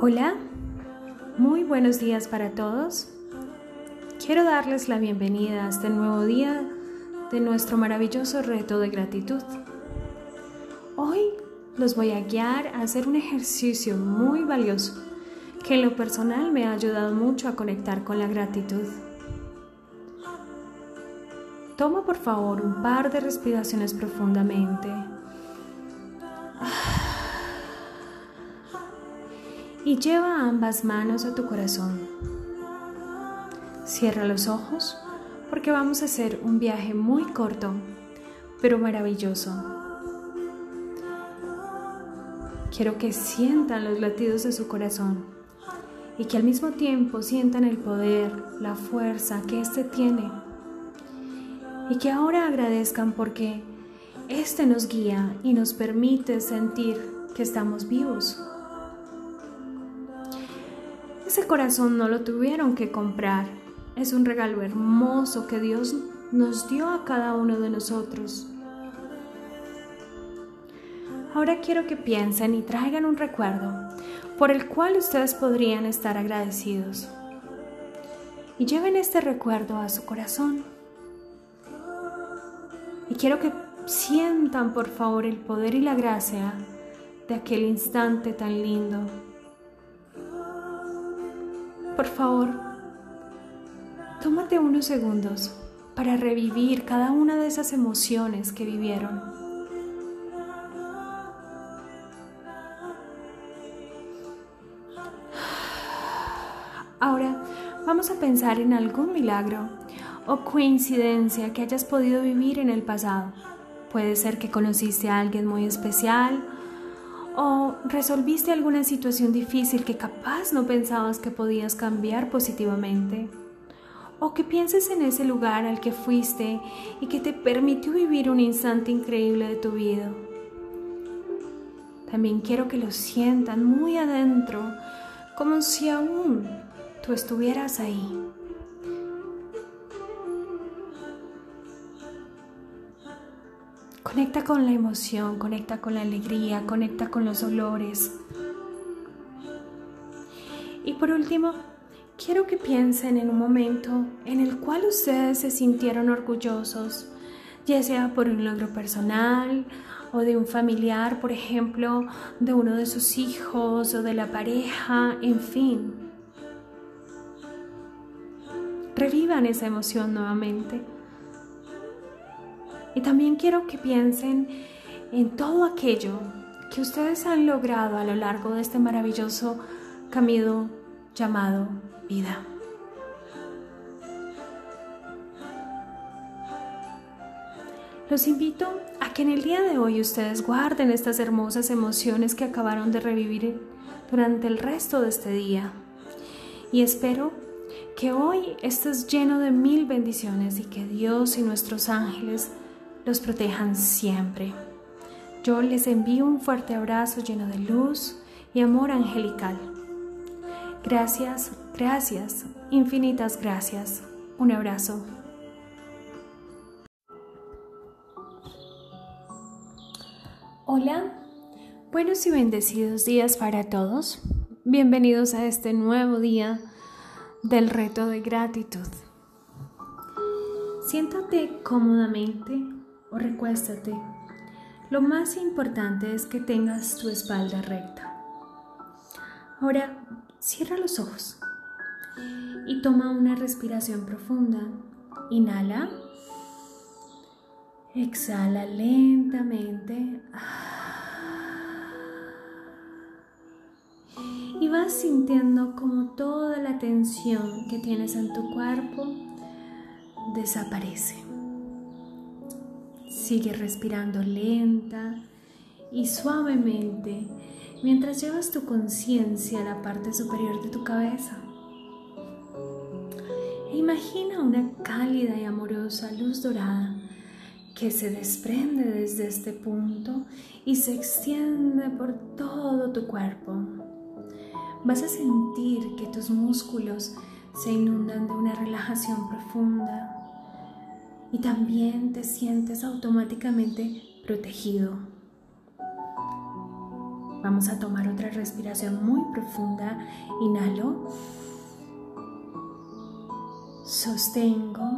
Hola, muy buenos días para todos. Quiero darles la bienvenida a este nuevo día de nuestro maravilloso reto de gratitud. Hoy los voy a guiar a hacer un ejercicio muy valioso que en lo personal me ha ayudado mucho a conectar con la gratitud. Toma por favor un par de respiraciones profundamente. Y lleva ambas manos a tu corazón. Cierra los ojos porque vamos a hacer un viaje muy corto, pero maravilloso. Quiero que sientan los latidos de su corazón y que al mismo tiempo sientan el poder, la fuerza que éste tiene. Y que ahora agradezcan porque éste nos guía y nos permite sentir que estamos vivos. Ese corazón no lo tuvieron que comprar. Es un regalo hermoso que Dios nos dio a cada uno de nosotros. Ahora quiero que piensen y traigan un recuerdo por el cual ustedes podrían estar agradecidos. Y lleven este recuerdo a su corazón. Y quiero que sientan por favor el poder y la gracia de aquel instante tan lindo. Por favor, tómate unos segundos para revivir cada una de esas emociones que vivieron. Ahora vamos a pensar en algún milagro o coincidencia que hayas podido vivir en el pasado. Puede ser que conociste a alguien muy especial o resolviste alguna situación difícil que capaz no pensabas que podías cambiar positivamente. O que pienses en ese lugar al que fuiste y que te permitió vivir un instante increíble de tu vida. También quiero que lo sientan muy adentro, como si aún tú estuvieras ahí. Conecta con la emoción, conecta con la alegría, conecta con los olores. Y por último, quiero que piensen en un momento en el cual ustedes se sintieron orgullosos, ya sea por un logro personal o de un familiar, por ejemplo, de uno de sus hijos o de la pareja, en fin. Revivan esa emoción nuevamente. Y también quiero que piensen en todo aquello que ustedes han logrado a lo largo de este maravilloso camino llamado vida. Los invito a que en el día de hoy ustedes guarden estas hermosas emociones que acabaron de revivir durante el resto de este día. Y espero que hoy estés lleno de mil bendiciones y que Dios y nuestros ángeles los protejan siempre. Yo les envío un fuerte abrazo lleno de luz y amor angelical. Gracias, gracias, infinitas gracias. Un abrazo. Hola, buenos y bendecidos días para todos. Bienvenidos a este nuevo día del reto de gratitud. Siéntate cómodamente recuéstate. Lo más importante es que tengas tu espalda recta. Ahora cierra los ojos y toma una respiración profunda. Inhala. Exhala lentamente. Y vas sintiendo como toda la tensión que tienes en tu cuerpo desaparece. Sigue respirando lenta y suavemente mientras llevas tu conciencia a la parte superior de tu cabeza. E imagina una cálida y amorosa luz dorada que se desprende desde este punto y se extiende por todo tu cuerpo. Vas a sentir que tus músculos se inundan de una relajación profunda y también te sientes automáticamente protegido. Vamos a tomar otra respiración muy profunda. Inhalo. Sostengo.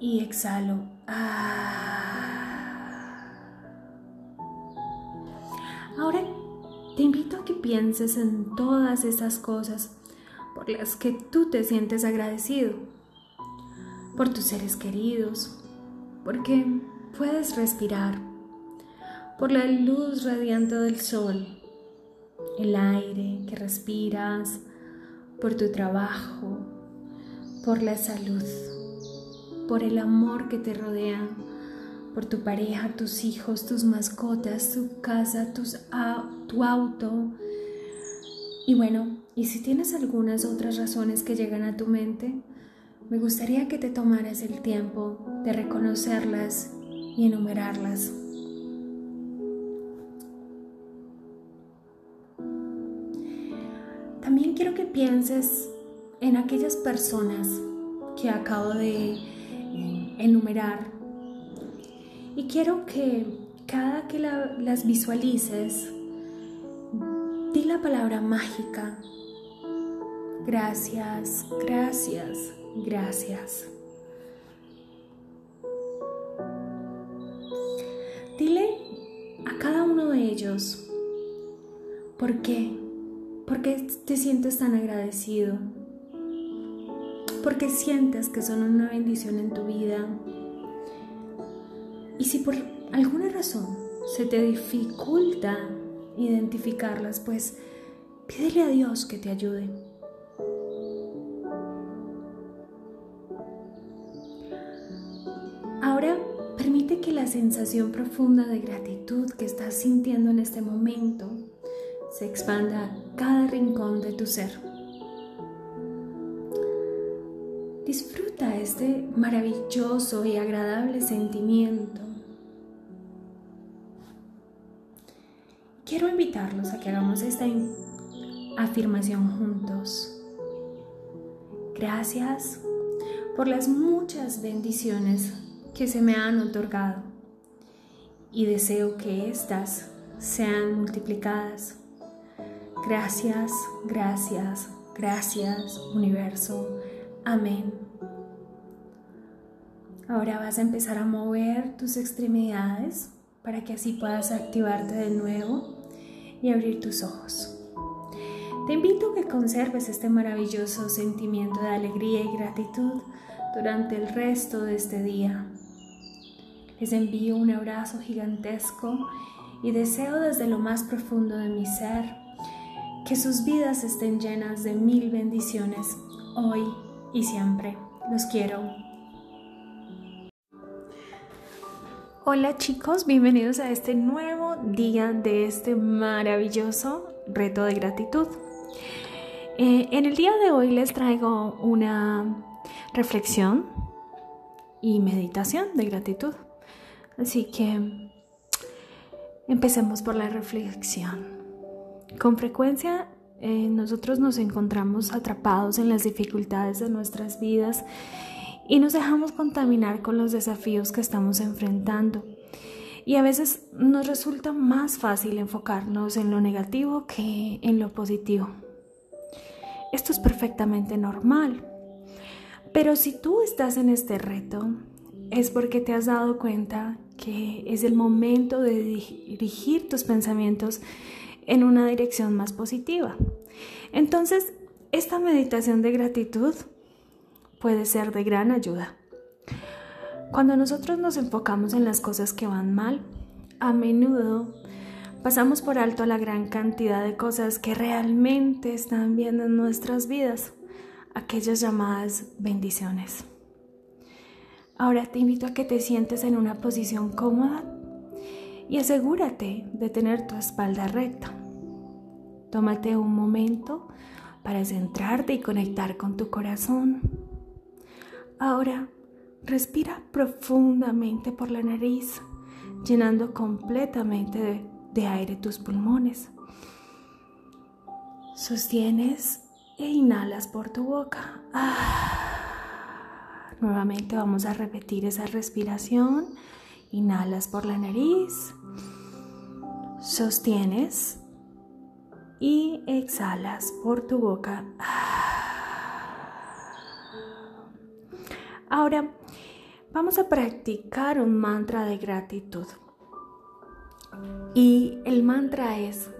Y exhalo. Ah. Ahora te invito a que pienses en todas esas cosas por las que tú te sientes agradecido. Por tus seres queridos, porque puedes respirar por la luz radiante del sol, el aire que respiras, por tu trabajo, por la salud, por el amor que te rodea, por tu pareja, tus hijos, tus mascotas, tu casa, tu auto. Y bueno, y si tienes algunas otras razones que llegan a tu mente, me gustaría que te tomaras el tiempo de reconocerlas y enumerarlas. También quiero que pienses en aquellas personas que acabo de eh, enumerar y quiero que cada que las visualices, di la palabra mágica. Gracias, gracias, gracias. Dile a cada uno de ellos por qué ¿Por qué te sientes tan agradecido? ¿Por qué sientes que son una bendición en tu vida? Y si por alguna razón se te dificulta identificarlas, pues pídele a Dios que te ayude. La sensación profunda de gratitud que estás sintiendo en este momento se expanda a cada rincón de tu ser. Disfruta este maravilloso y agradable sentimiento. Quiero invitarlos a que hagamos esta afirmación juntos. Gracias por las muchas bendiciones que se me han otorgado y deseo que éstas sean multiplicadas Gracias, gracias, gracias, universo. Amén. Ahora vas a empezar a mover tus extremidades para que así puedas activarte de nuevo y abrir tus ojos. Te invito a que conserves este maravilloso sentimiento de alegría y gratitud durante el resto de este día. Les envío un abrazo gigantesco y deseo desde lo más profundo de mi ser que sus vidas estén llenas de mil bendiciones hoy y siempre. Los quiero. Hola chicos, bienvenidos a este nuevo día de este maravilloso reto de gratitud. Eh, en el día de hoy les traigo una reflexión y meditación de gratitud. Así que empecemos por la reflexión. Con frecuencia eh, nosotros nos encontramos atrapados en las dificultades de nuestras vidas y nos dejamos contaminar con los desafíos que estamos enfrentando. Y a veces nos resulta más fácil enfocarnos en lo negativo que en lo positivo. Esto es perfectamente normal. Pero si tú estás en este reto, es porque te has dado cuenta que es el momento de dirigir tus pensamientos en una dirección más positiva. Entonces, esta meditación de gratitud puede ser de gran ayuda. Cuando nosotros nos enfocamos en las cosas que van mal, a menudo pasamos por alto la gran cantidad de cosas que realmente están bien en nuestras vidas, aquellas llamadas bendiciones. Ahora te invito a que te sientes en una posición cómoda y asegúrate de tener tu espalda recta. Tómate un momento para centrarte y conectar con tu corazón. Ahora respira profundamente por la nariz, llenando completamente de, aire tus pulmones. Sostienes e inhalas por tu boca. Ah. Nuevamente vamos a repetir esa respiración. Inhalas por la nariz. Sostienes y exhalas por tu boca. Ahora vamos a practicar un mantra de gratitud. Y el mantra es,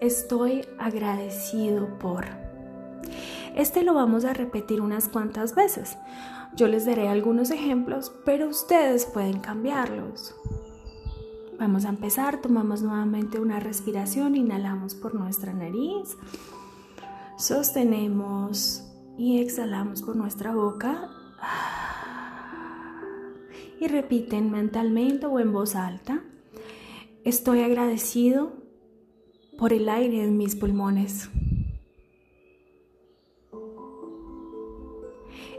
estoy agradecido por. Este lo vamos a repetir unas cuantas veces. Yo les daré algunos ejemplos, pero ustedes pueden cambiarlos. Vamos a empezar, tomamos nuevamente una respiración, inhalamos por nuestra nariz, sostenemos y exhalamos por nuestra boca. Y repiten mentalmente o en voz alta, estoy agradecido por el aire en mis pulmones.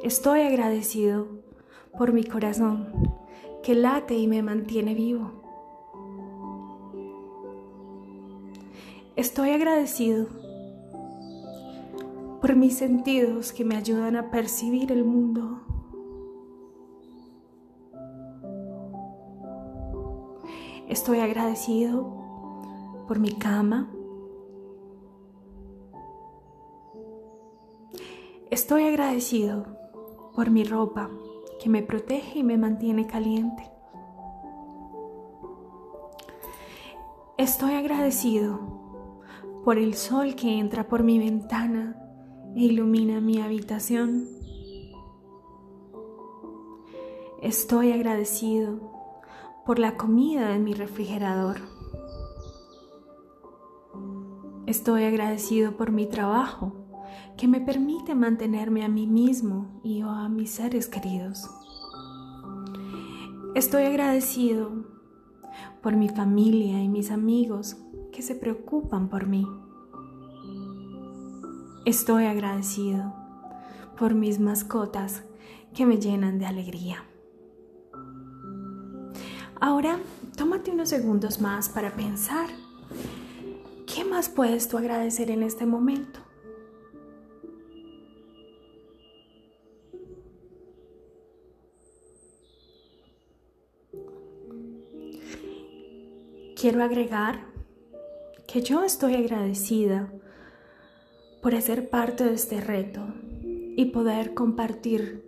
Estoy agradecido por mi corazón que late y me mantiene vivo. Estoy agradecido por mis sentidos que me ayudan a percibir el mundo. Estoy agradecido por mi cama. Estoy agradecido por mi ropa que me protege y me mantiene caliente. Estoy agradecido por el sol que entra por mi ventana e ilumina mi habitación. Estoy agradecido por la comida en mi refrigerador. Estoy agradecido por mi trabajo que me permite mantenerme a mí mismo y a mis seres queridos. Estoy agradecido por mi familia y mis amigos que se preocupan por mí. Estoy agradecido por mis mascotas que me llenan de alegría. Ahora, tómate unos segundos más para pensar, ¿qué más puedes tú agradecer en este momento? Quiero agregar que yo estoy agradecida por hacer parte de este reto y poder compartir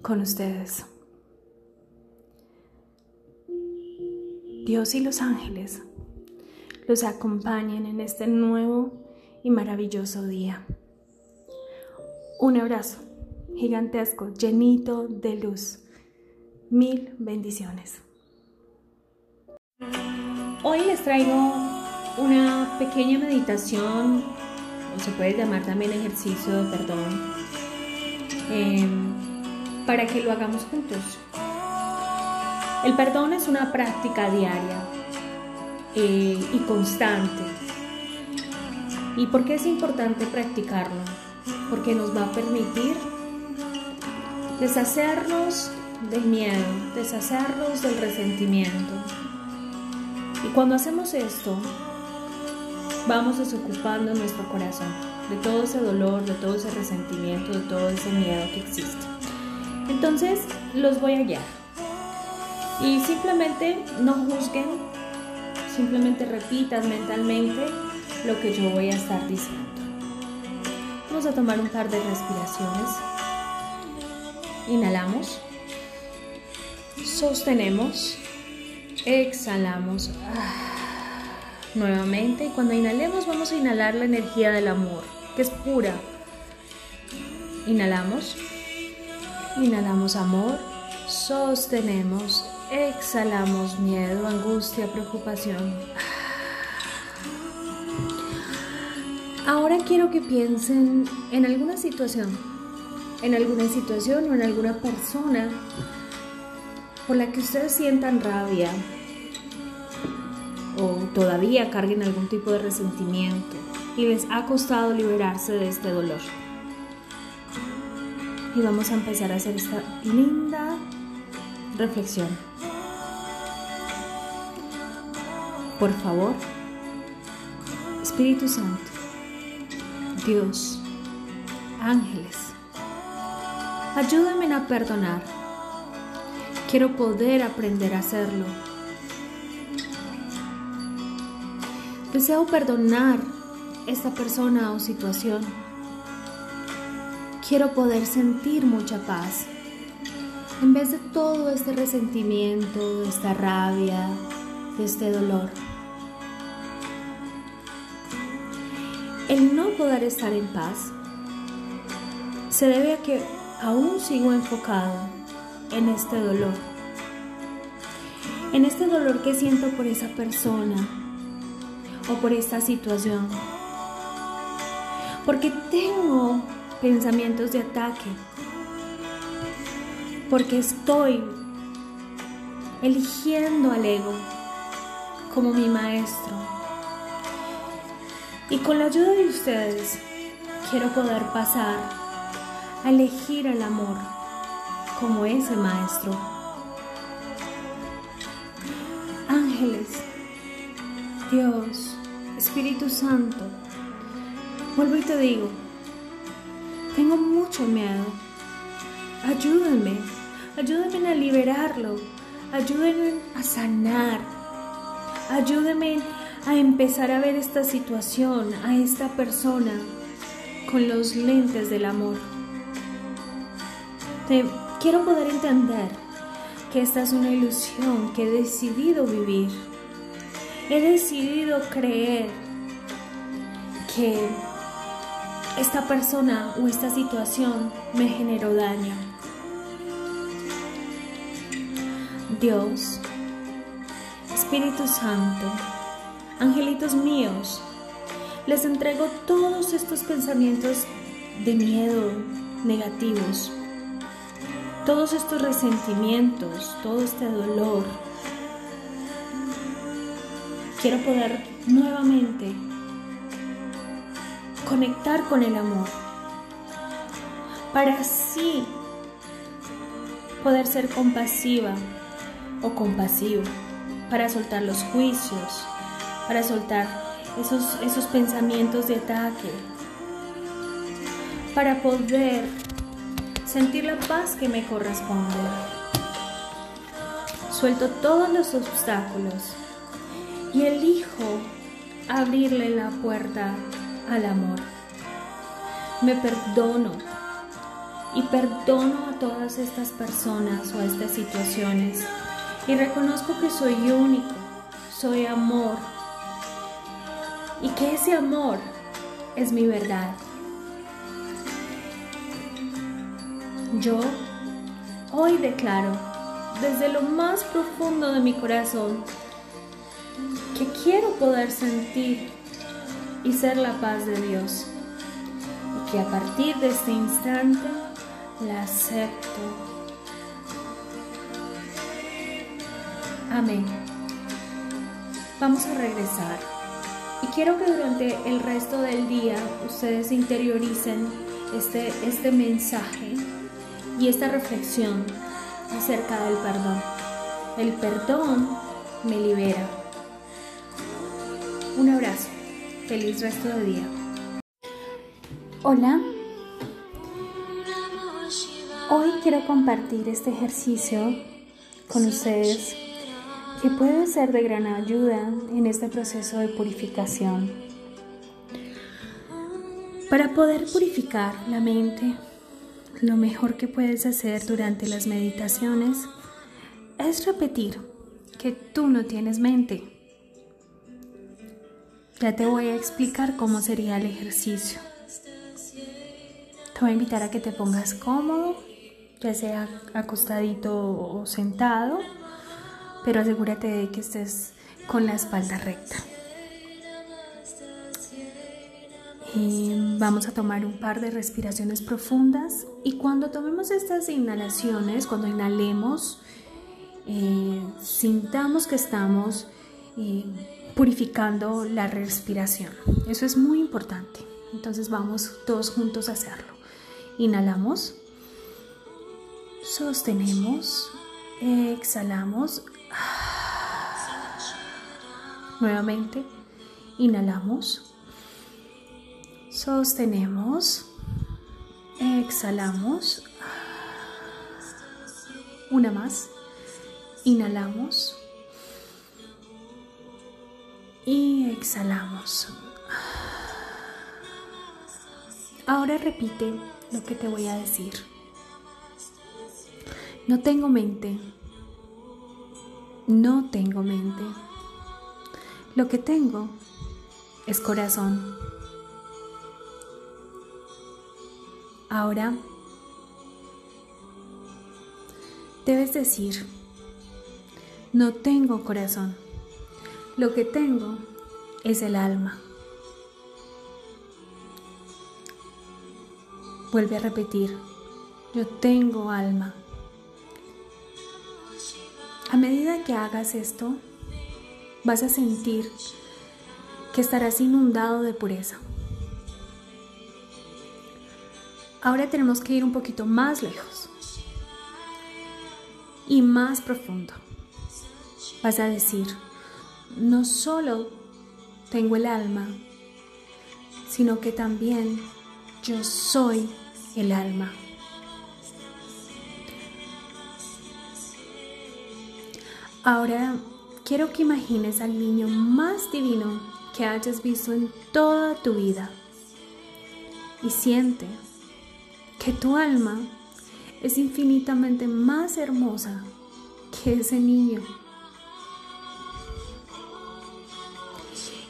con ustedes. Dios y los ángeles los acompañen en este nuevo y maravilloso día. Un abrazo gigantesco, llenito de luz. Mil bendiciones. Hoy les traigo una pequeña meditación, o se puede llamar también ejercicio de perdón, em, para que lo hagamos juntos. El perdón es una práctica diaria eh, y constante. ¿Y por qué es importante practicarlo? Porque nos va a permitir deshacernos del miedo, deshacernos del resentimiento. Y cuando hacemos esto, vamos desocupando nuestro corazón de todo ese dolor, de todo ese resentimiento, de todo ese miedo que existe. Entonces los voy a guiar. Y simplemente no juzguen, simplemente repitan mentalmente lo que yo voy a estar diciendo. Vamos a tomar un par de respiraciones. Inhalamos. Sostenemos. Exhalamos. Nuevamente y cuando inhalemos vamos a inhalar la energía del amor, que es pura. Inhalamos, inhalamos amor, sostenemos, exhalamos miedo, angustia, preocupación. Ahora quiero que piensen en alguna situación, en alguna situación o en alguna persona por la que ustedes sientan rabia, o todavía carguen algún tipo de resentimiento y les ha costado liberarse de este dolor. Y vamos a empezar a hacer esta linda reflexión. Por favor, Espíritu Santo, Dios, ángeles, ayúdame a perdonar. Quiero poder aprender a hacerlo Deseo perdonar esta persona o situación. Quiero poder sentir mucha paz. En vez de todo este resentimiento, de esta rabia, de este dolor. El no poder estar en paz se debe a que aún sigo enfocado en este dolor. En este dolor que siento por esa persona o por esta situación. Porque tengo pensamientos de ataque. Porque estoy eligiendo al ego como mi maestro. Y con la ayuda de ustedes quiero poder pasar a elegir el amor como ese maestro. Ángeles, Dios, Espíritu Santo, vuelvo y te digo, tengo mucho miedo. Ayúdenme, ayúdenme a liberarlo, ayúdenme a sanar, ayúdenme a empezar a ver esta situación, a esta persona con los lentes del amor. Te quiero poder entender que esta es una ilusión que he decidido vivir. He decidido creer que esta persona o esta situación me generó daño. Dios, Espíritu Santo, angelitos míos, les entrego todos estos pensamientos de miedo negativos, todos estos resentimientos, todo este dolor. Quiero poder nuevamente conectar con el amor para así poder ser compasiva o compasivo, para soltar los juicios, para soltar esos, esos pensamientos de ataque, para poder sentir la paz que me corresponde. Suelto todos los obstáculos y elijo abrirle la puerta al amor. Me perdono y perdono a todas estas personas o a estas situaciones y reconozco que soy único, soy amor y que ese amor es mi verdad. Yo hoy declaro desde lo más profundo de mi corazón que quiero poder sentir y ser la paz de Dios. Y que a partir de este instante la acepto. Amén. Vamos a regresar. Y quiero que durante el resto del día ustedes interioricen este, este mensaje y esta reflexión acerca del perdón. El perdón me libera. Un abrazo. Feliz resto de día. Hola. Hoy quiero compartir este ejercicio con ustedes que puede ser de gran ayuda en este proceso de purificación. Para poder purificar la mente, lo mejor que puedes hacer durante las meditaciones es repetir que tú no tienes mente ya te voy a explicar cómo sería el ejercicio. Te voy a invitar a que te pongas cómodo, ya sea acostadito o sentado, pero asegúrate de que estés con la espalda recta. Y vamos a tomar un par de respiraciones profundas y cuando tomemos estas inhalaciones, cuando inhalemos, eh, sintamos que estamos eh, purificando la respiración. Eso es muy importante. Entonces vamos todos juntos a hacerlo. Inhalamos, sostenemos, exhalamos. Nuevamente, inhalamos, sostenemos, exhalamos. Una más, inhalamos y exhalamos. Ahora repite lo que te voy a decir. No tengo mente. No tengo mente. Lo que tengo es corazón. Ahora debes decir, no tengo corazón. Lo que tengo es el alma. Vuelve a repetir, yo tengo alma. A medida que hagas esto, vas a sentir que estarás inundado de pureza. Ahora tenemos que ir un poquito más lejos y más profundo. Vas a decir, no solo tengo el alma, sino que también yo soy el alma. Ahora quiero que imagines al niño más divino que hayas visto en toda tu vida y siente que tu alma es infinitamente más hermosa que ese niño.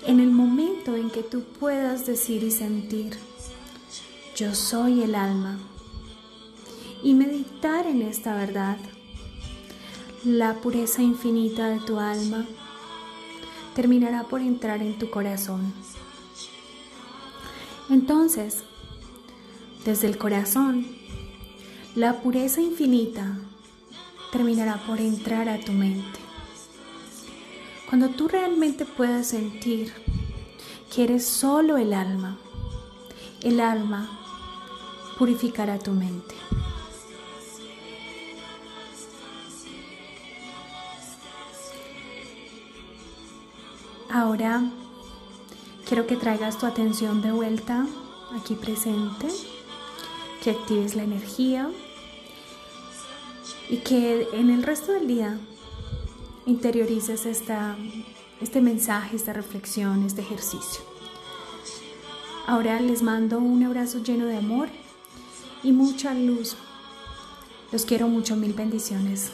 En el momento en que tú puedas decir y sentir, yo soy el alma. Y meditar en esta verdad, la pureza infinita de tu alma terminará por entrar en tu corazón. Entonces, desde el corazón, la pureza infinita terminará por entrar a tu mente. Cuando tú realmente puedas sentir que eres solo el alma, el alma purificará tu mente. Ahora quiero que traigas tu atención de vuelta aquí presente, que actives la energía y que en el resto del día interiorices esta, este mensaje, esta reflexión, este ejercicio. Ahora les mando un abrazo lleno de amor y mucha luz. Los quiero mucho, mil bendiciones.